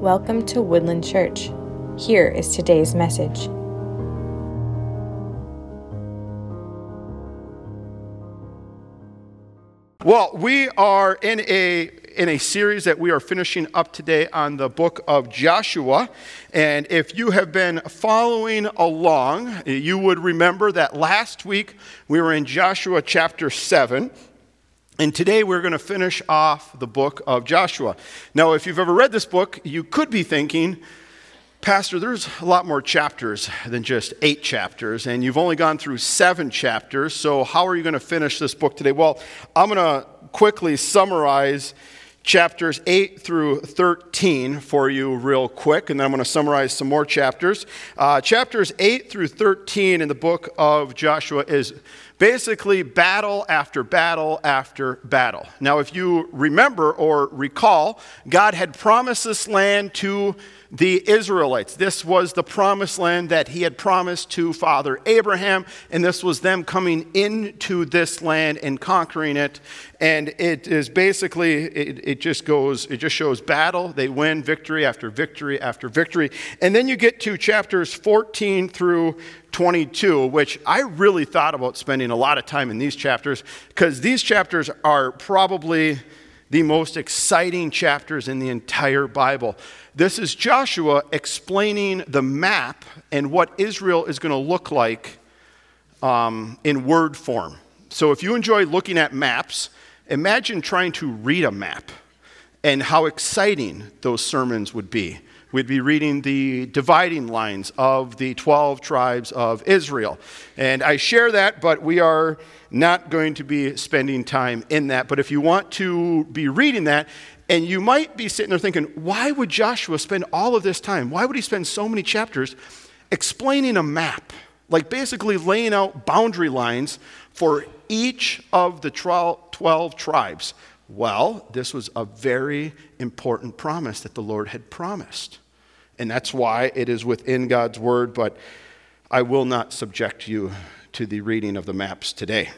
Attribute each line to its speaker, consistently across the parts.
Speaker 1: Welcome to Woodland Church. Here is today's message.
Speaker 2: Well, we are in a in a series that we are finishing up today on the book of Joshua. And if you have been following along, you would remember that last week we were in Joshua chapter 7. And today we're going to finish off the book of Joshua. Now, if you've ever read this book, you could be thinking, Pastor, there's a lot more chapters than just eight chapters, and you've only gone through seven chapters, so how are you going to finish this book today? Well, I'm going to quickly summarize chapters 8 through 13 for you, real quick, and then I'm going to summarize some more chapters. Uh, chapters 8 through 13 in the book of Joshua is basically battle after battle after battle. Now, if you remember or recall, God had promised this land to the Israelites. This was the promised land that he had promised to Father Abraham, and this was them coming into this land and conquering it. And it is basically, it, it just goes, it just shows battle. They win victory after victory after victory. And then you get to chapters 14 through 22, which I really thought about spending a lot of time in these chapters because these chapters are probably the most exciting chapters in the entire Bible. This is Joshua explaining the map and what Israel is going to look like um, in word form. So if you enjoy looking at maps, imagine trying to read a map and how exciting those sermons would be. We'd be reading the dividing lines of the 12 tribes of Israel. And I share that, but we are not going to be spending time in that. But if you want to be reading that, and you might be sitting there thinking, why would Joshua spend all of this time? Why would he spend so many chapters explaining a map? Like basically laying out boundary lines for each of the 12 tribes. Well, this was a very important promise that the Lord had promised. And that's why it is within God's word, but I will not subject you to the reading of the maps today.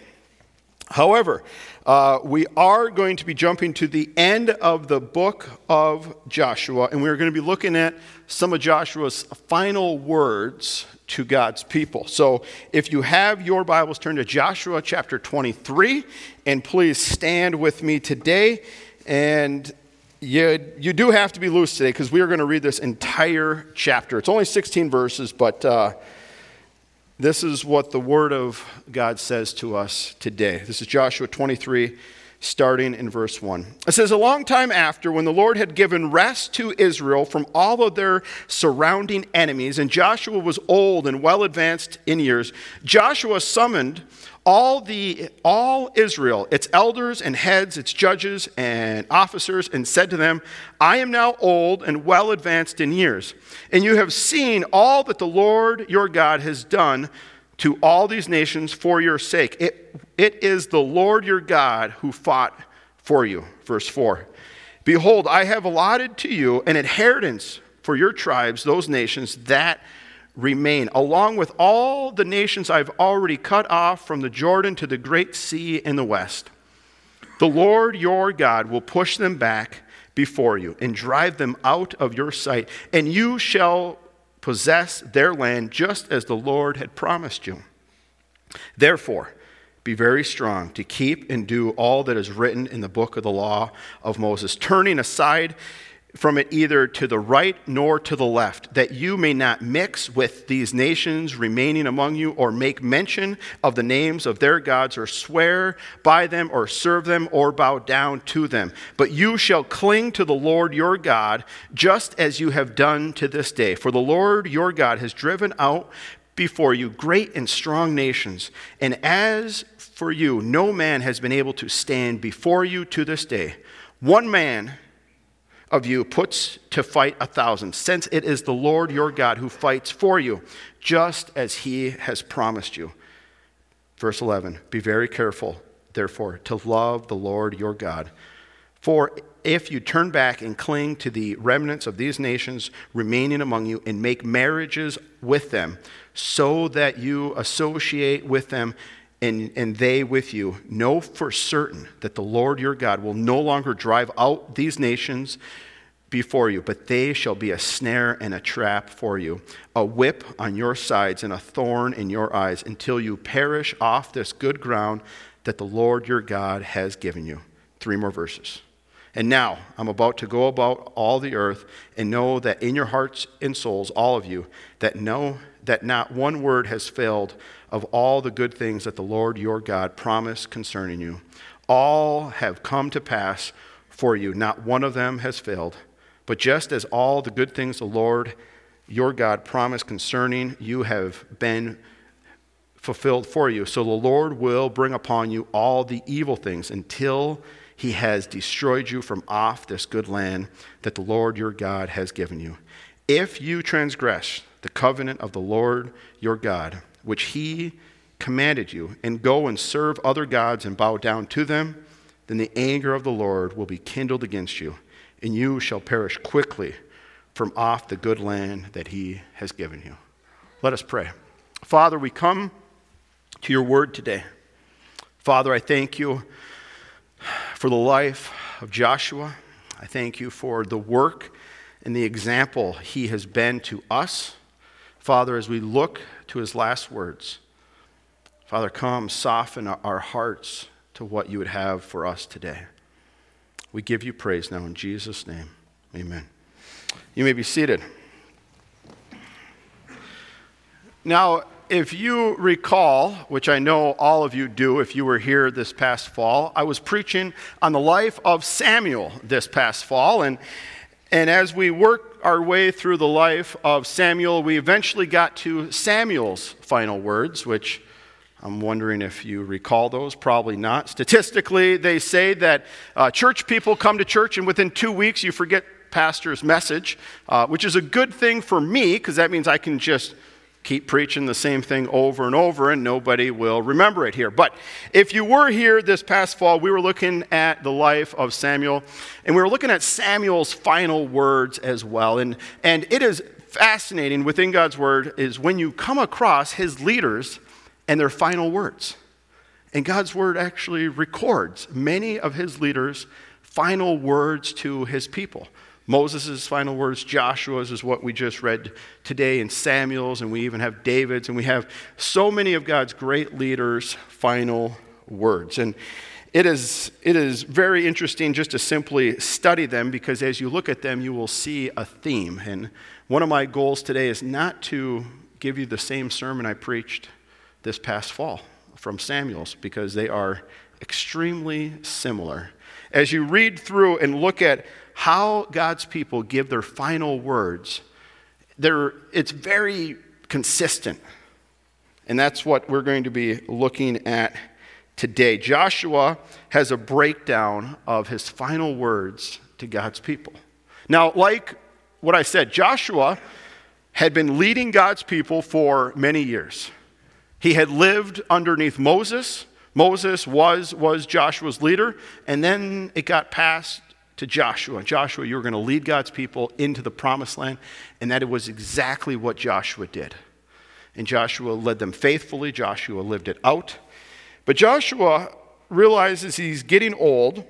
Speaker 2: However, uh, we are going to be jumping to the end of the book of Joshua, and we're going to be looking at some of Joshua's final words to God's people. So if you have your Bibles, turn to Joshua chapter 23, and please stand with me today. And you, you do have to be loose today because we are going to read this entire chapter. It's only 16 verses, but. Uh, this is what the Word of God says to us today. This is Joshua 23, starting in verse 1. It says, A long time after, when the Lord had given rest to Israel from all of their surrounding enemies, and Joshua was old and well advanced in years, Joshua summoned all the all Israel, its elders and heads, its judges and officers, and said to them, I am now old and well advanced in years, and you have seen all that the Lord your God has done to all these nations for your sake. It, it is the Lord your God who fought for you. Verse 4. Behold, I have allotted to you an inheritance for your tribes, those nations that remain, along with all the nations I've already cut off from the Jordan to the great sea in the west. The Lord your God will push them back before you and drive them out of your sight, and you shall possess their land just as the Lord had promised you. Therefore, be very strong to keep and do all that is written in the book of the law of Moses, turning aside from it either to the right nor to the left, that you may not mix with these nations remaining among you, or make mention of the names of their gods, or swear by them, or serve them, or bow down to them. But you shall cling to the Lord your God, just as you have done to this day. For the Lord your God has driven out before you great and strong nations, and as for you, no man has been able to stand before you to this day. One man of you puts to fight a thousand, since it is the Lord your God who fights for you, just as he has promised you. Verse 11 Be very careful, therefore, to love the Lord your God. For if you turn back and cling to the remnants of these nations remaining among you and make marriages with them, so that you associate with them and, and they with you, know for certain that the Lord your God will no longer drive out these nations before you, but they shall be a snare and a trap for you, a whip on your sides and a thorn in your eyes, until you perish off this good ground that the Lord your God has given you. Three more verses. And now I'm about to go about all the earth and know that in your hearts and souls, all of you, that know that not one word has failed of all the good things that the Lord your God promised concerning you. All have come to pass for you, not one of them has failed. But just as all the good things the Lord your God promised concerning you have been fulfilled for you, so the Lord will bring upon you all the evil things until he has destroyed you from off this good land that the Lord your God has given you. If you transgress the covenant of the Lord your God, which he commanded you, and go and serve other gods and bow down to them, then the anger of the Lord will be kindled against you and you shall perish quickly from off the good land that he has given you. Let us pray. Father, we come to your word today. Father, I thank you for the life of Joshua. I thank you for the work and the example he has been to us. Father, as we look to his last words, Father, come soften our hearts to what you would have for us today. We give you praise now in Jesus' name. Amen. You may be seated. Now, if you recall, which I know all of you do if you were here this past fall, I was preaching on the life of Samuel this past fall. And, and as we worked our way through the life of Samuel, we eventually got to Samuel's final words, which I'm wondering if you recall those. Probably not. Statistically, they say that uh, church people come to church and within two weeks you forget pastor's message, uh, which is a good thing for me because that means I can just keep preaching the same thing over and over and nobody will remember it here. But if you were here this past fall, we were looking at the life of Samuel and we were looking at Samuel's final words as well. And, and it is fascinating within God's word is when you come across his leaders and their final words. And God's word actually records many of his leaders' final words to his people. Moses' final words, Joshua's is what we just read today, and Samuel's, and we even have David's, and we have so many of God's great leaders' final words. And it is, it is very interesting just to simply study them because as you look at them, you will see a theme. And one of my goals today is not to give you the same sermon I preached this past fall from Samuel's because they are extremely similar. As you read through and look at how God's people give their final words, it's very consistent. And that's what we're going to be looking at today. Joshua has a breakdown of his final words to God's people. Now, like what I said, Joshua had been leading God's people for many years. He had lived underneath Moses. Moses was, was Joshua's leader, and then it got passed to Joshua. Joshua, you were going to lead God's people into the promised land, and that it was exactly what Joshua did. And Joshua led them faithfully, Joshua lived it out. But Joshua realizes he's getting old,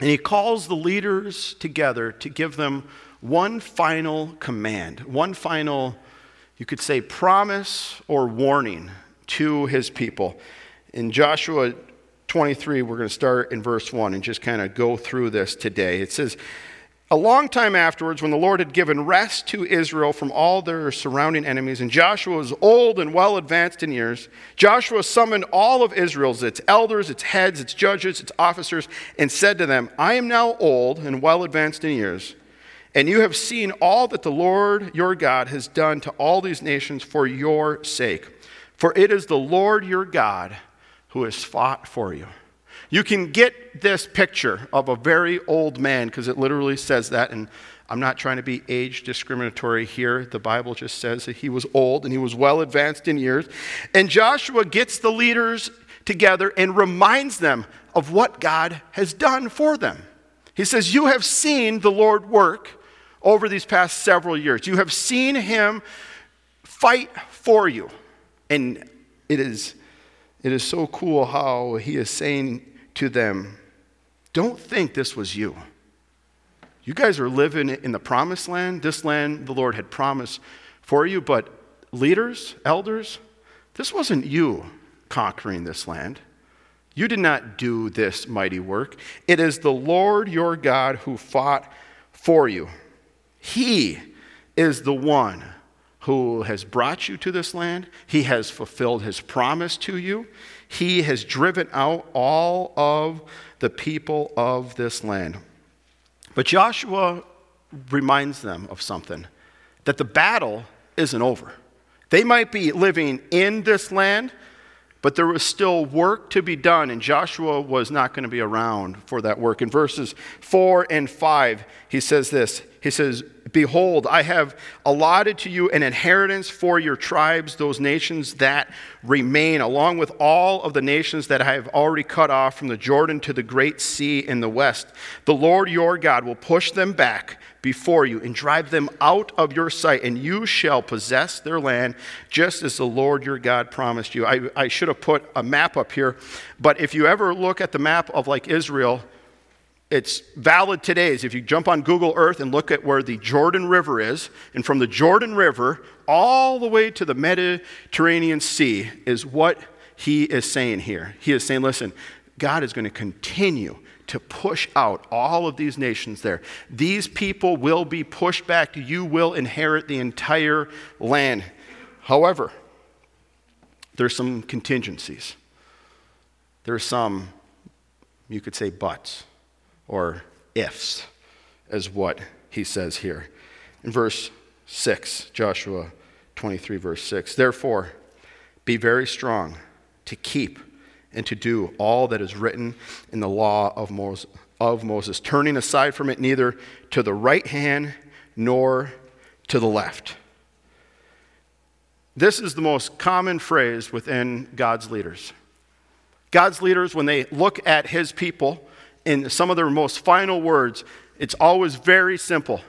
Speaker 2: and he calls the leaders together to give them one final command, one final you could say, promise or warning to his people. In Joshua 23, we're going to start in verse 1 and just kind of go through this today. It says, A long time afterwards, when the Lord had given rest to Israel from all their surrounding enemies, and Joshua was old and well advanced in years, Joshua summoned all of Israel's, its elders, its heads, its judges, its officers, and said to them, I am now old and well advanced in years. And you have seen all that the Lord your God has done to all these nations for your sake. For it is the Lord your God who has fought for you. You can get this picture of a very old man, because it literally says that. And I'm not trying to be age discriminatory here. The Bible just says that he was old and he was well advanced in years. And Joshua gets the leaders together and reminds them of what God has done for them. He says, You have seen the Lord work over these past several years. You have seen him fight for you. And it is, it is so cool how he is saying to them, Don't think this was you. You guys are living in the promised land, this land the Lord had promised for you, but leaders, elders, this wasn't you conquering this land. You did not do this mighty work. It is the Lord your God who fought for you. He is the one who has brought you to this land. He has fulfilled his promise to you. He has driven out all of the people of this land. But Joshua reminds them of something that the battle isn't over. They might be living in this land, but there was still work to be done, and Joshua was not going to be around for that work. In verses 4 and 5, he says this He says, Behold, I have allotted to you an inheritance for your tribes, those nations that remain, along with all of the nations that I have already cut off from the Jordan to the great sea in the west. The Lord your God will push them back before you and drive them out of your sight, and you shall possess their land just as the Lord your God promised you. I, I should have put a map up here, but if you ever look at the map of like Israel, it's valid today is if you jump on Google Earth and look at where the Jordan River is, and from the Jordan River all the way to the Mediterranean Sea is what he is saying here. He is saying, listen, God is going to continue to push out all of these nations there. These people will be pushed back. You will inherit the entire land. However, there's some contingencies. There's some, you could say, buts or ifs, as what he says here. In verse 6, Joshua 23, verse 6, therefore, be very strong to keep and to do all that is written in the law of Moses, of Moses, turning aside from it neither to the right hand nor to the left. This is the most common phrase within God's leaders. God's leaders, when they look at his people, in some of their most final words, it's always very simple.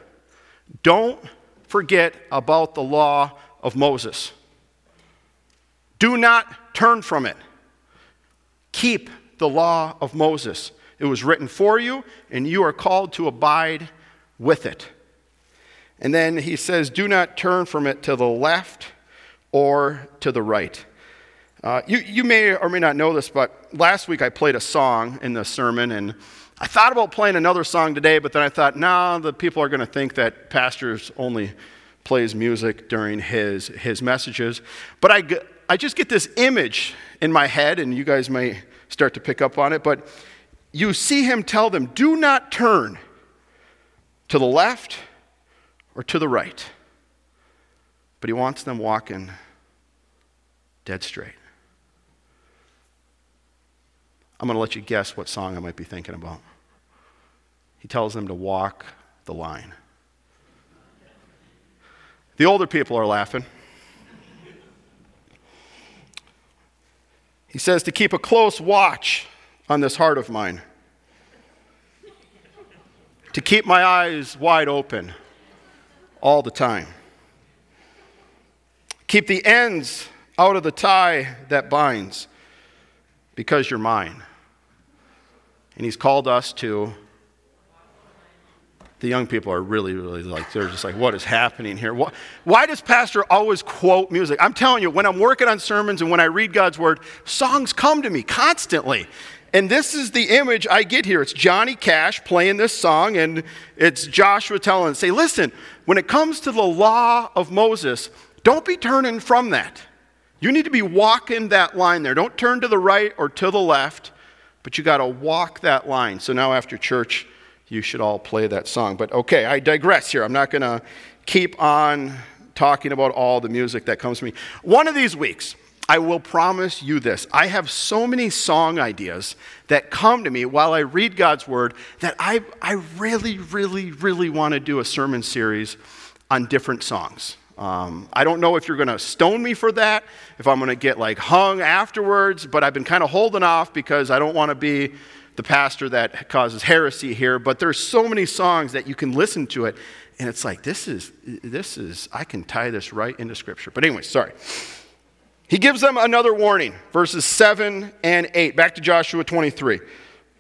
Speaker 2: Don't forget about the law of Moses. Do not turn from it. Keep the law of Moses. It was written for you, and you are called to abide with it. And then he says, Do not turn from it to the left or to the right. Uh, you, you may or may not know this, but last week I played a song in the sermon, and I thought about playing another song today, but then I thought, nah, the people are going to think that pastors only plays music during his, his messages. But I, I just get this image in my head, and you guys may start to pick up on it, but you see him tell them, do not turn to the left or to the right. But he wants them walking dead straight. I'm going to let you guess what song I might be thinking about. He tells them to walk the line. The older people are laughing. He says to keep a close watch on this heart of mine, to keep my eyes wide open all the time, keep the ends out of the tie that binds, because you're mine. And he's called us to the young people are really, really like, they're just like, what is happening here? Why, why, does Pastor always quote music? I'm telling you, when I'm working on sermons and when I read God's word, songs come to me constantly. And this is the image I get here. It's Johnny Cash playing this song, and it's Joshua telling, say, listen, when it comes to the law of Moses, don't be turning from that. You need to be walking that line there. Don't turn to the right or to the left, but you got to walk that line. So now after church, you should all play that song. But okay, I digress here. I'm not going to keep on talking about all the music that comes to me. One of these weeks, I will promise you this. I have so many song ideas that come to me while I read God's word that I, I really, really, really want to do a sermon series on different songs. Um, I don't know if you're going to stone me for that, if I'm going to get like hung afterwards, but I've been kind of holding off because I don't want to be the pastor that causes heresy here, but there's so many songs that you can listen to it, and it's like, this is, this is, I can tie this right into Scripture. But anyway, sorry. He gives them another warning, verses 7 and 8. Back to Joshua 23.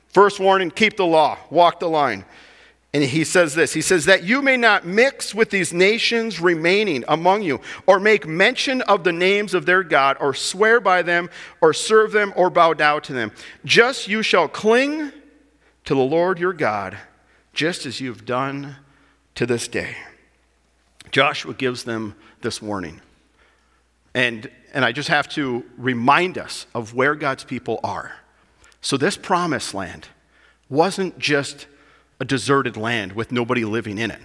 Speaker 2: First warning keep the law, walk the line. And he says this He says, That you may not mix with these nations remaining among you, or make mention of the names of their God, or swear by them, or serve them, or bow down to them. Just you shall cling to the Lord your God, just as you've done to this day. Joshua gives them this warning. And, and I just have to remind us of where God's people are. So, this promised land wasn't just a deserted land with nobody living in it.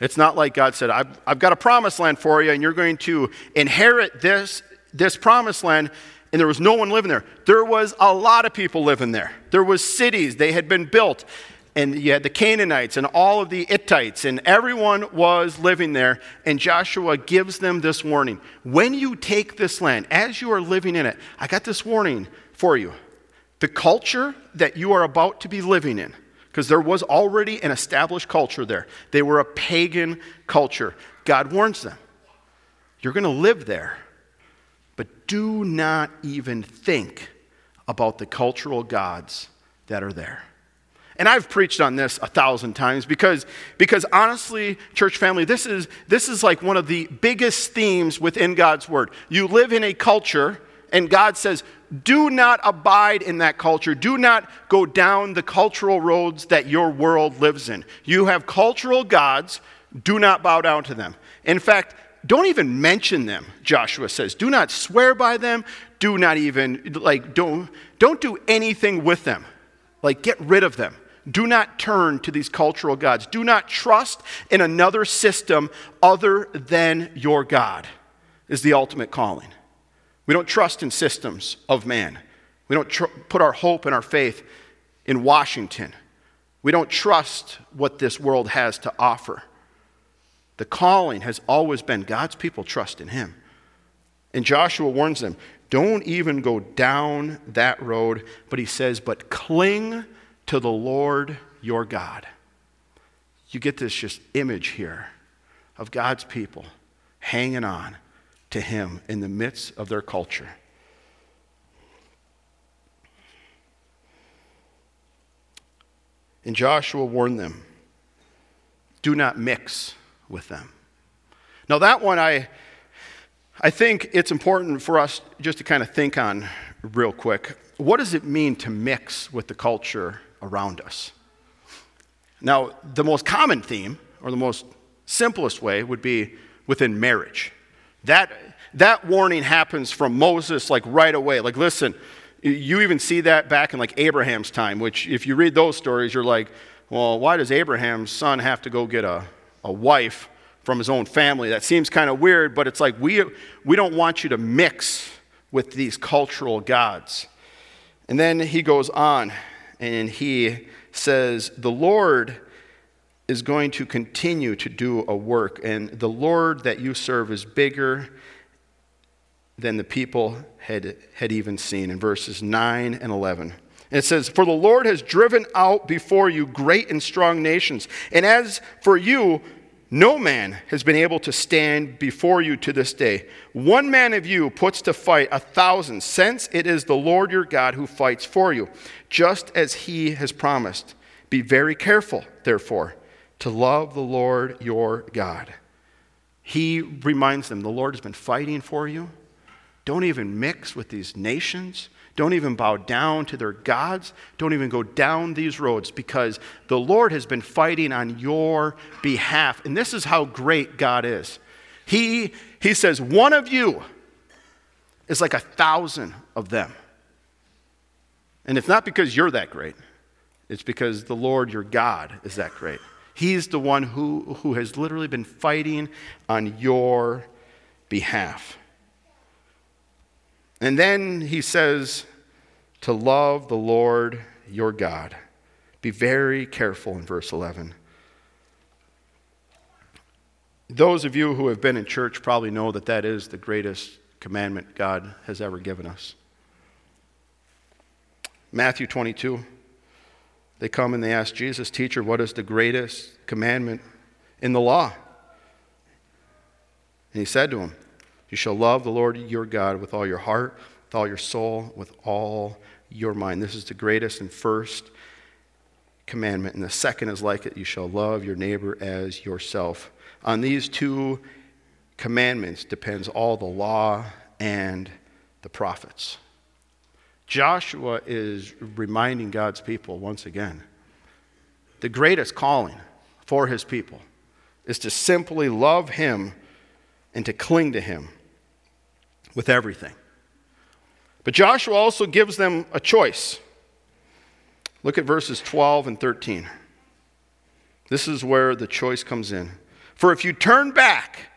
Speaker 2: It's not like God said, I've, I've got a promised land for you, and you're going to inherit this, this promised land, and there was no one living there. There was a lot of people living there. There was cities, they had been built, and you had the Canaanites and all of the Hittites, and everyone was living there. And Joshua gives them this warning When you take this land, as you are living in it, I got this warning for you. The culture that you are about to be living in, because there was already an established culture there, they were a pagan culture. God warns them You're going to live there, but do not even think about the cultural gods that are there. And I've preached on this a thousand times because, because honestly, church family, this is, this is like one of the biggest themes within God's Word. You live in a culture, and God says, do not abide in that culture. Do not go down the cultural roads that your world lives in. You have cultural gods, do not bow down to them. In fact, don't even mention them, Joshua says. Do not swear by them. Do not even, like, don't, don't do anything with them. Like, get rid of them. Do not turn to these cultural gods. Do not trust in another system other than your God, is the ultimate calling. We don't trust in systems of man. We don't tr- put our hope and our faith in Washington. We don't trust what this world has to offer. The calling has always been God's people trust in Him. And Joshua warns them don't even go down that road, but he says, but cling to the Lord your God. You get this just image here of God's people hanging on to Him in the midst of their culture. And Joshua warned them do not mix with them. Now, that one, I, I think it's important for us just to kind of think on real quick. What does it mean to mix with the culture around us. Now, the most common theme, or the most simplest way, would be within marriage. That, that warning happens from Moses, like right away. Like, listen, you even see that back in like Abraham's time, which, if you read those stories, you're like, well, why does Abraham's son have to go get a, a wife from his own family? That seems kind of weird, but it's like we, we don't want you to mix with these cultural gods. And then he goes on and he says, The Lord is going to continue to do a work, and the Lord that you serve is bigger than the people had, had even seen, in verses 9 and 11. And it says, For the Lord has driven out before you great and strong nations, and as for you, no man has been able to stand before you to this day. One man of you puts to fight a thousand, since it is the Lord your God who fights for you, just as he has promised. Be very careful, therefore, to love the Lord your God. He reminds them the Lord has been fighting for you. Don't even mix with these nations. Don't even bow down to their gods. Don't even go down these roads because the Lord has been fighting on your behalf. And this is how great God is. He, he says, One of you is like a thousand of them. And it's not because you're that great, it's because the Lord your God is that great. He's the one who, who has literally been fighting on your behalf. And then he says to love the Lord your God. Be very careful in verse 11. Those of you who have been in church probably know that that is the greatest commandment God has ever given us. Matthew 22. They come and they ask Jesus, Teacher, what is the greatest commandment in the law? And he said to them, you shall love the Lord your God with all your heart, with all your soul, with all your mind. This is the greatest and first commandment, and the second is like it you shall love your neighbor as yourself. On these two commandments depends all the law and the prophets. Joshua is reminding God's people once again the greatest calling for his people is to simply love him and to cling to him with everything. But Joshua also gives them a choice. Look at verses 12 and 13. This is where the choice comes in. For if you turn back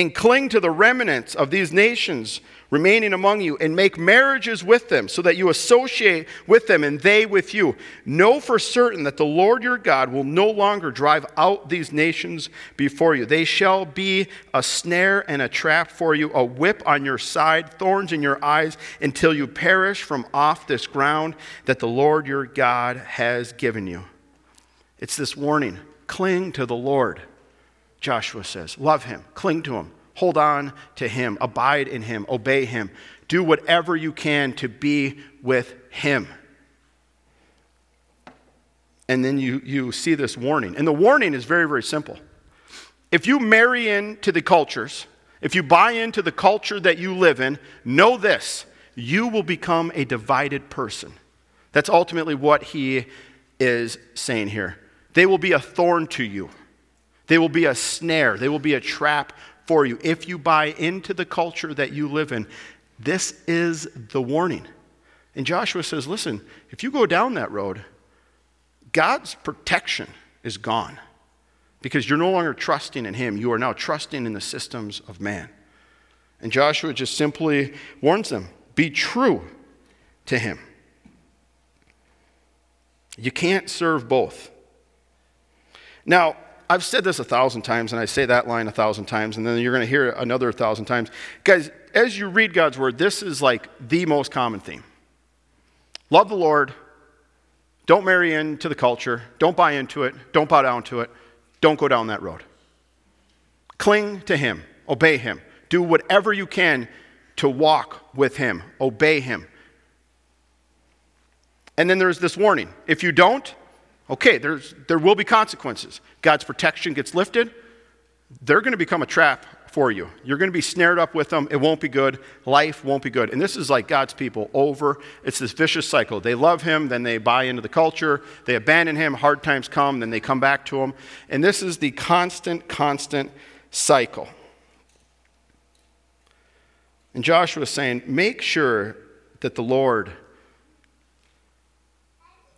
Speaker 2: and cling to the remnants of these nations remaining among you and make marriages with them so that you associate with them and they with you. Know for certain that the Lord your God will no longer drive out these nations before you. They shall be a snare and a trap for you, a whip on your side, thorns in your eyes, until you perish from off this ground that the Lord your God has given you. It's this warning cling to the Lord. Joshua says. Love him, cling to him, hold on to him, abide in him, obey him. Do whatever you can to be with him. And then you, you see this warning. And the warning is very, very simple. If you marry into the cultures, if you buy into the culture that you live in, know this you will become a divided person. That's ultimately what he is saying here. They will be a thorn to you. They will be a snare, they will be a trap for you. If you buy into the culture that you live in, this is the warning. And Joshua says, listen, if you go down that road, God's protection is gone because you're no longer trusting in Him. You are now trusting in the systems of man. And Joshua just simply warns them be true to Him. You can't serve both. Now, I've said this a thousand times, and I say that line a thousand times, and then you're going to hear it another thousand times. Guys, as you read God's word, this is like the most common theme love the Lord, don't marry into the culture, don't buy into it, don't bow down to it, don't go down that road. Cling to Him, obey Him, do whatever you can to walk with Him, obey Him. And then there's this warning if you don't, okay, there's, there will be consequences. God's protection gets lifted, they're going to become a trap for you. You're going to be snared up with them. It won't be good. Life won't be good. And this is like God's people over. It's this vicious cycle. They love him, then they buy into the culture. They abandon him. Hard times come, then they come back to him. And this is the constant, constant cycle. And Joshua is saying, make sure that the Lord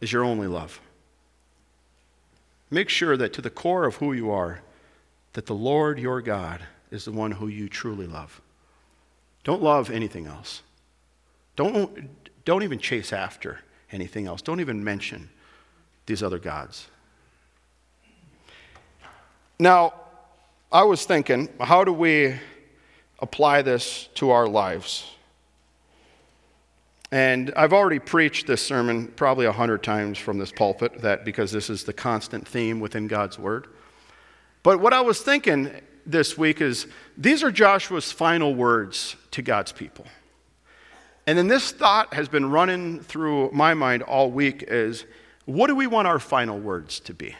Speaker 2: is your only love. Make sure that to the core of who you are, that the Lord your God is the one who you truly love. Don't love anything else. Don't, don't even chase after anything else. Don't even mention these other gods. Now, I was thinking, how do we apply this to our lives? And I've already preached this sermon probably a hundred times from this pulpit, that because this is the constant theme within God's Word. But what I was thinking this week is these are Joshua's final words to God's people. And then this thought has been running through my mind all week is what do we want our final words to be?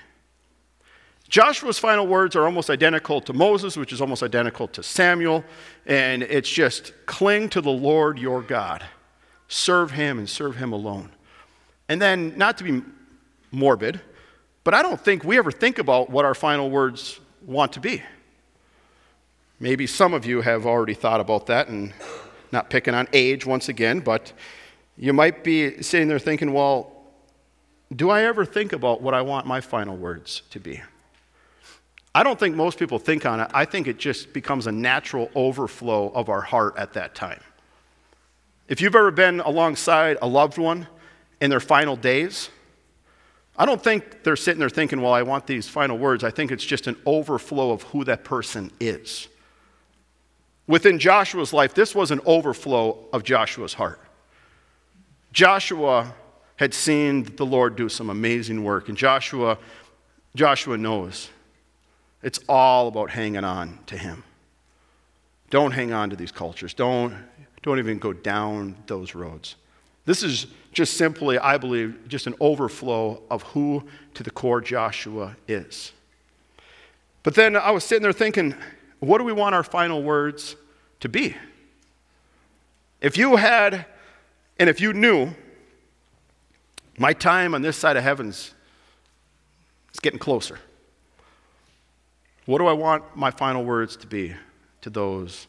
Speaker 2: Joshua's final words are almost identical to Moses, which is almost identical to Samuel, and it's just cling to the Lord your God serve Him and serve Him alone. And then, not to be morbid, but I don't think we ever think about what our final words want to be. Maybe some of you have already thought about that, and not picking on age once again, but you might be sitting there thinking, well, do I ever think about what I want my final words to be? I don't think most people think on it. I think it just becomes a natural overflow of our heart at that time. If you've ever been alongside a loved one in their final days, I don't think they're sitting there thinking, well, I want these final words. I think it's just an overflow of who that person is. Within Joshua's life, this was an overflow of Joshua's heart. Joshua had seen the Lord do some amazing work, and Joshua, Joshua knows it's all about hanging on to him. Don't hang on to these cultures. Don't don't even go down those roads. This is just simply, I believe, just an overflow of who to the core Joshua is. But then I was sitting there thinking, what do we want our final words to be? If you had, and if you knew, my time on this side of heavens is getting closer. What do I want my final words to be to those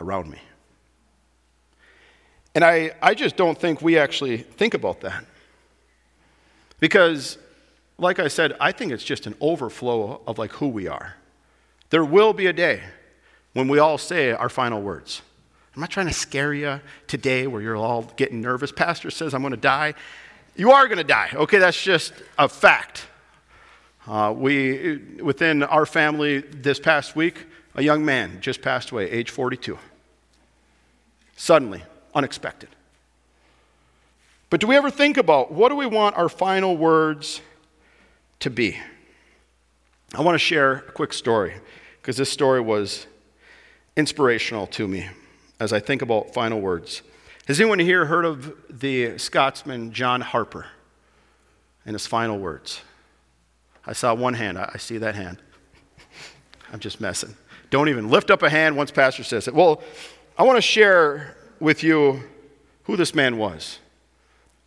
Speaker 2: around me? And I, I just don't think we actually think about that. Because, like I said, I think it's just an overflow of like who we are. There will be a day when we all say our final words. I'm not trying to scare you today where you're all getting nervous. Pastor says I'm going to die. You are going to die. Okay, that's just a fact. Uh, we, within our family this past week, a young man just passed away, age 42. Suddenly, unexpected. But do we ever think about what do we want our final words to be? I want to share a quick story because this story was inspirational to me as I think about final words. Has anyone here heard of the Scotsman John Harper and his final words? I saw one hand. I see that hand. I'm just messing. Don't even lift up a hand once Pastor says it. Well, I want to share with you who this man was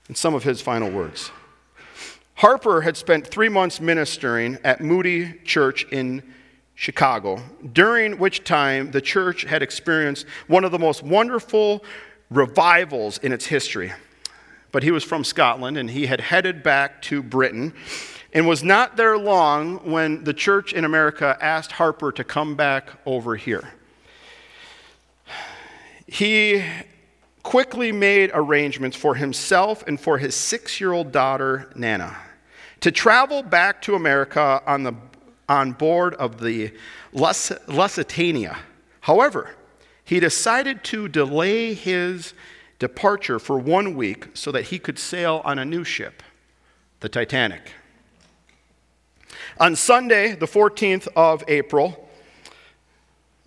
Speaker 2: and some of his final words. Harper had spent three months ministering at Moody Church in Chicago, during which time the church had experienced one of the most wonderful revivals in its history. But he was from Scotland and he had headed back to Britain and was not there long when the church in America asked Harper to come back over here he quickly made arrangements for himself and for his six year old daughter, Nana, to travel back to America on, the, on board of the Lus- Lusitania. However, he decided to delay his departure for one week so that he could sail on a new ship, the Titanic. On Sunday, the 14th of April,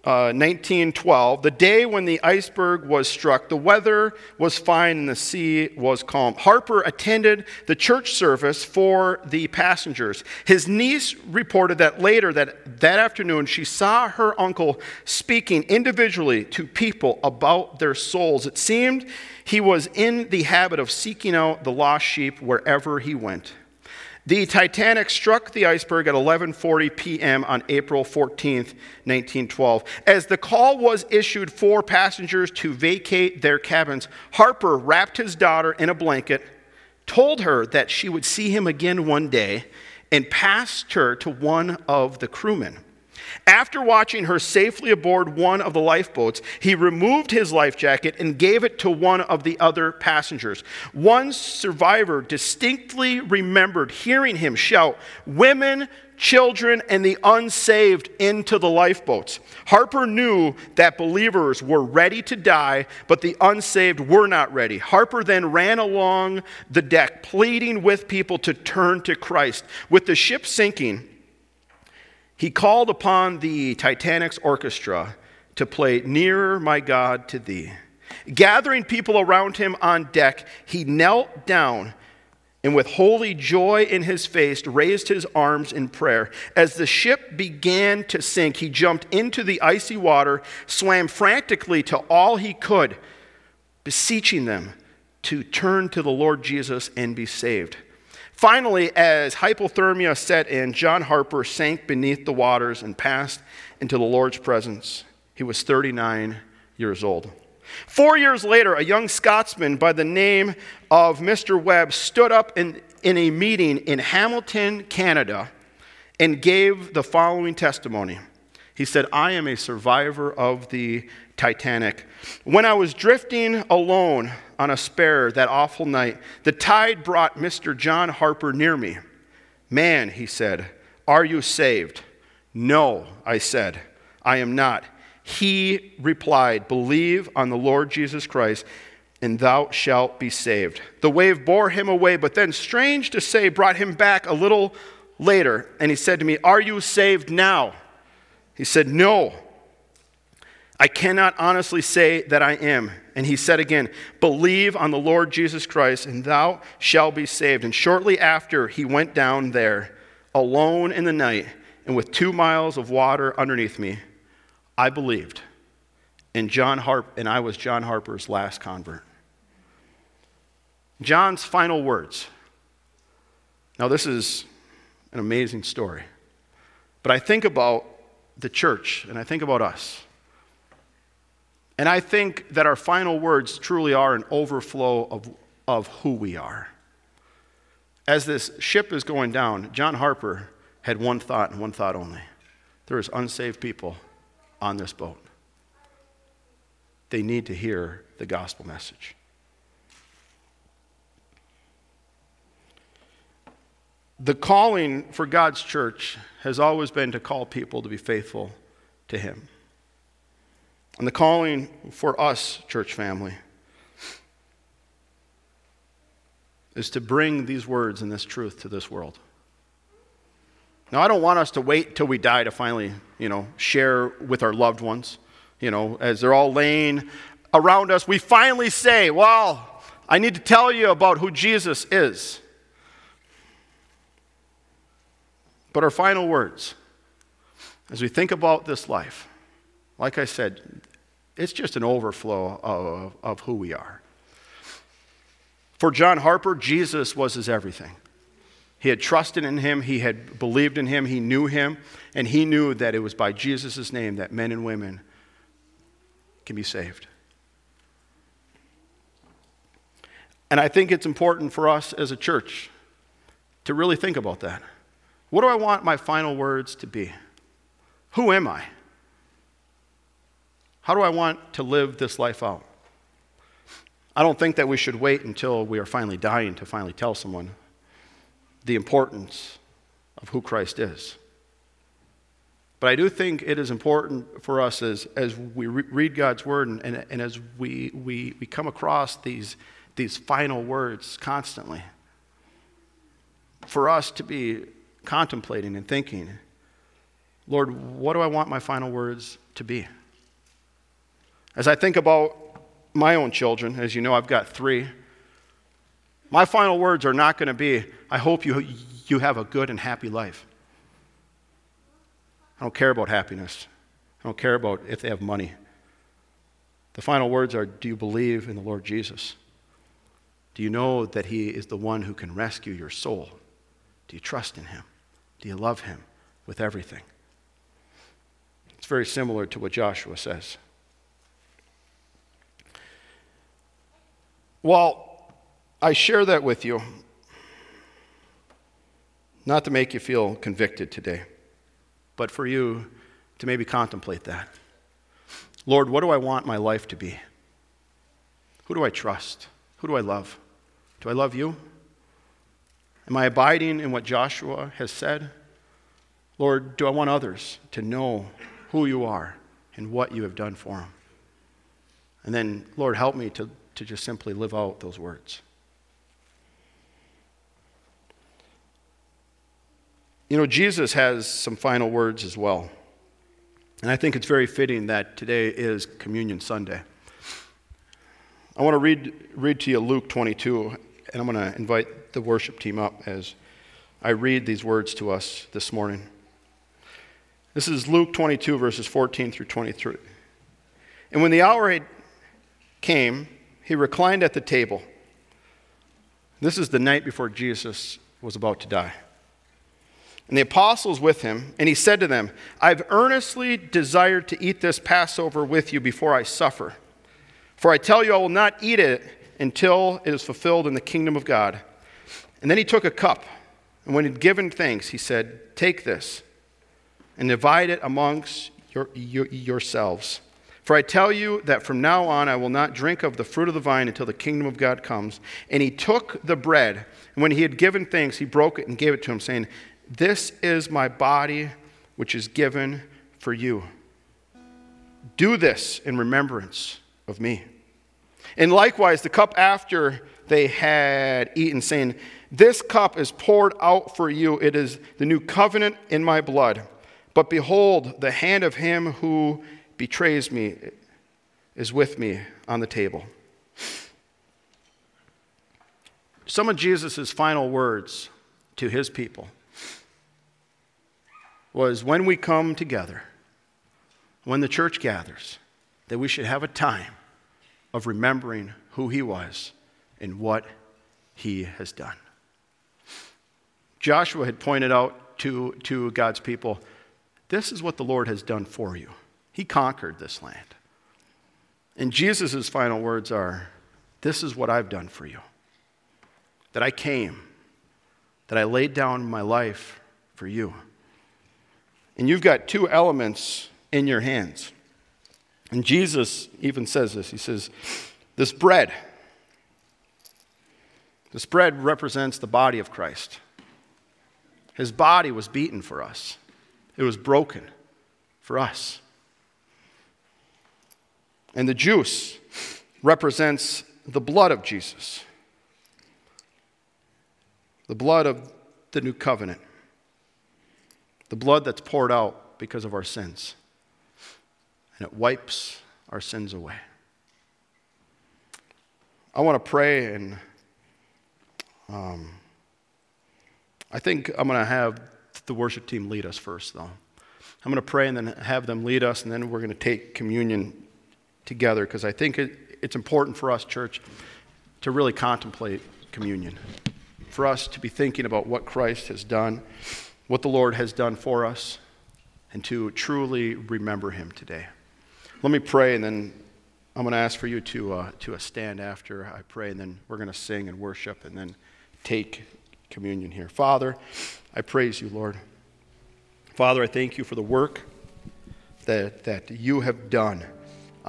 Speaker 2: 1912, uh, the day when the iceberg was struck, the weather was fine and the sea was calm. Harper attended the church service for the passengers. His niece reported that later that, that afternoon she saw her uncle speaking individually to people about their souls. It seemed he was in the habit of seeking out the lost sheep wherever he went. The Titanic struck the iceberg at 11:40 p.m. on April 14, 1912. As the call was issued for passengers to vacate their cabins, Harper wrapped his daughter in a blanket, told her that she would see him again one day, and passed her to one of the crewmen. After watching her safely aboard one of the lifeboats, he removed his life jacket and gave it to one of the other passengers. One survivor distinctly remembered hearing him shout, Women, children, and the unsaved into the lifeboats. Harper knew that believers were ready to die, but the unsaved were not ready. Harper then ran along the deck, pleading with people to turn to Christ. With the ship sinking, he called upon the Titanic's orchestra to play Nearer, My God, to Thee. Gathering people around him on deck, he knelt down and with holy joy in his face raised his arms in prayer. As the ship began to sink, he jumped into the icy water, swam frantically to all he could, beseeching them to turn to the Lord Jesus and be saved. Finally, as hypothermia set in, John Harper sank beneath the waters and passed into the Lord's presence. He was 39 years old. Four years later, a young Scotsman by the name of Mr. Webb stood up in, in a meeting in Hamilton, Canada, and gave the following testimony. He said, I am a survivor of the Titanic. When I was drifting alone on a spare that awful night, the tide brought Mr. John Harper near me. Man, he said, are you saved? No, I said, I am not. He replied, Believe on the Lord Jesus Christ, and thou shalt be saved. The wave bore him away, but then, strange to say, brought him back a little later, and he said to me, Are you saved now? He said, No. I cannot honestly say that I am. And he said again, Believe on the Lord Jesus Christ, and thou shalt be saved. And shortly after, he went down there alone in the night, and with two miles of water underneath me, I believed. And John Harp and I was John Harper's last convert. John's final words. Now, this is an amazing story. But I think about the church and I think about us. And I think that our final words truly are an overflow of, of who we are. As this ship is going down, John Harper had one thought and one thought only there is unsaved people on this boat. They need to hear the gospel message. The calling for God's church has always been to call people to be faithful to Him. And the calling for us, church family, is to bring these words and this truth to this world. Now, I don't want us to wait till we die to finally, you know, share with our loved ones. You know, as they're all laying around us, we finally say, Well, I need to tell you about who Jesus is. But our final words, as we think about this life, like I said, it's just an overflow of, of who we are. For John Harper, Jesus was his everything. He had trusted in him, he had believed in him, he knew him, and he knew that it was by Jesus' name that men and women can be saved. And I think it's important for us as a church to really think about that. What do I want my final words to be? Who am I? How do I want to live this life out? I don't think that we should wait until we are finally dying to finally tell someone the importance of who Christ is. But I do think it is important for us as, as we re- read God's word and, and, and as we, we, we come across these, these final words constantly, for us to be contemplating and thinking, Lord, what do I want my final words to be? As I think about my own children, as you know, I've got three, my final words are not going to be, I hope you, you have a good and happy life. I don't care about happiness. I don't care about if they have money. The final words are Do you believe in the Lord Jesus? Do you know that He is the one who can rescue your soul? Do you trust in Him? Do you love Him with everything? It's very similar to what Joshua says. Well, I share that with you not to make you feel convicted today, but for you to maybe contemplate that. Lord, what do I want my life to be? Who do I trust? Who do I love? Do I love you? Am I abiding in what Joshua has said? Lord, do I want others to know who you are and what you have done for them? And then, Lord, help me to to just simply live out those words. You know, Jesus has some final words as well. And I think it's very fitting that today is Communion Sunday. I want to read, read to you Luke 22, and I'm going to invite the worship team up as I read these words to us this morning. This is Luke 22, verses 14 through 23. And when the hour came, he reclined at the table. This is the night before Jesus was about to die. And the apostles with him, and he said to them, I've earnestly desired to eat this Passover with you before I suffer. For I tell you, I will not eat it until it is fulfilled in the kingdom of God. And then he took a cup, and when he'd given thanks, he said, Take this and divide it amongst your, your, yourselves. For I tell you that from now on I will not drink of the fruit of the vine until the kingdom of God comes. And he took the bread, and when he had given thanks, he broke it and gave it to him, saying, This is my body, which is given for you. Do this in remembrance of me. And likewise, the cup after they had eaten, saying, This cup is poured out for you. It is the new covenant in my blood. But behold, the hand of him who betrays me is with me on the table. Some of Jesus' final words to his people was when we come together, when the church gathers, that we should have a time of remembering who he was and what he has done. Joshua had pointed out to, to God's people this is what the Lord has done for you. He conquered this land. And Jesus' final words are This is what I've done for you. That I came, that I laid down my life for you. And you've got two elements in your hands. And Jesus even says this He says, This bread, this bread represents the body of Christ. His body was beaten for us, it was broken for us. And the juice represents the blood of Jesus, the blood of the new covenant, the blood that's poured out because of our sins. And it wipes our sins away. I want to pray, and um, I think I'm going to have the worship team lead us first, though. I'm going to pray and then have them lead us, and then we're going to take communion together because I think it, it's important for us, church, to really contemplate communion. For us to be thinking about what Christ has done, what the Lord has done for us, and to truly remember Him today. Let me pray, and then I'm going to ask for you to, uh, to stand after I pray, and then we're going to sing and worship and then take communion here. Father, I praise you, Lord. Father, I thank you for the work that, that you have done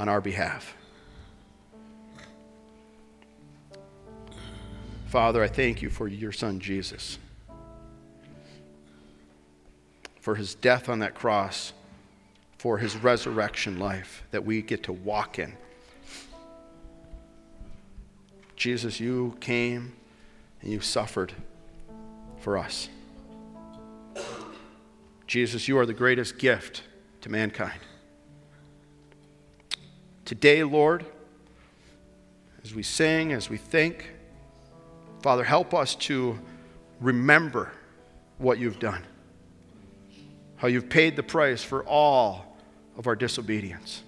Speaker 2: on our behalf. Father, I thank you for your son Jesus, for his death on that cross, for his resurrection life that we get to walk in. Jesus, you came and you suffered for us. Jesus, you are the greatest gift to mankind. Today, Lord, as we sing, as we think, Father, help us to remember what you've done, how you've paid the price for all of our disobedience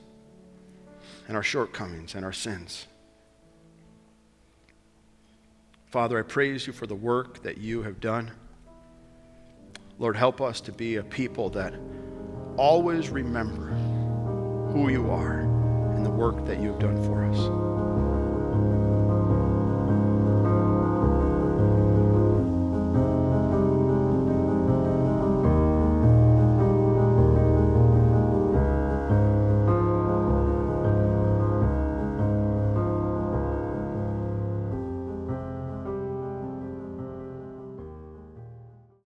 Speaker 2: and our shortcomings and our sins. Father, I praise you for the work that you have done. Lord, help us to be a people that always remember who you are and the work that you've done for us.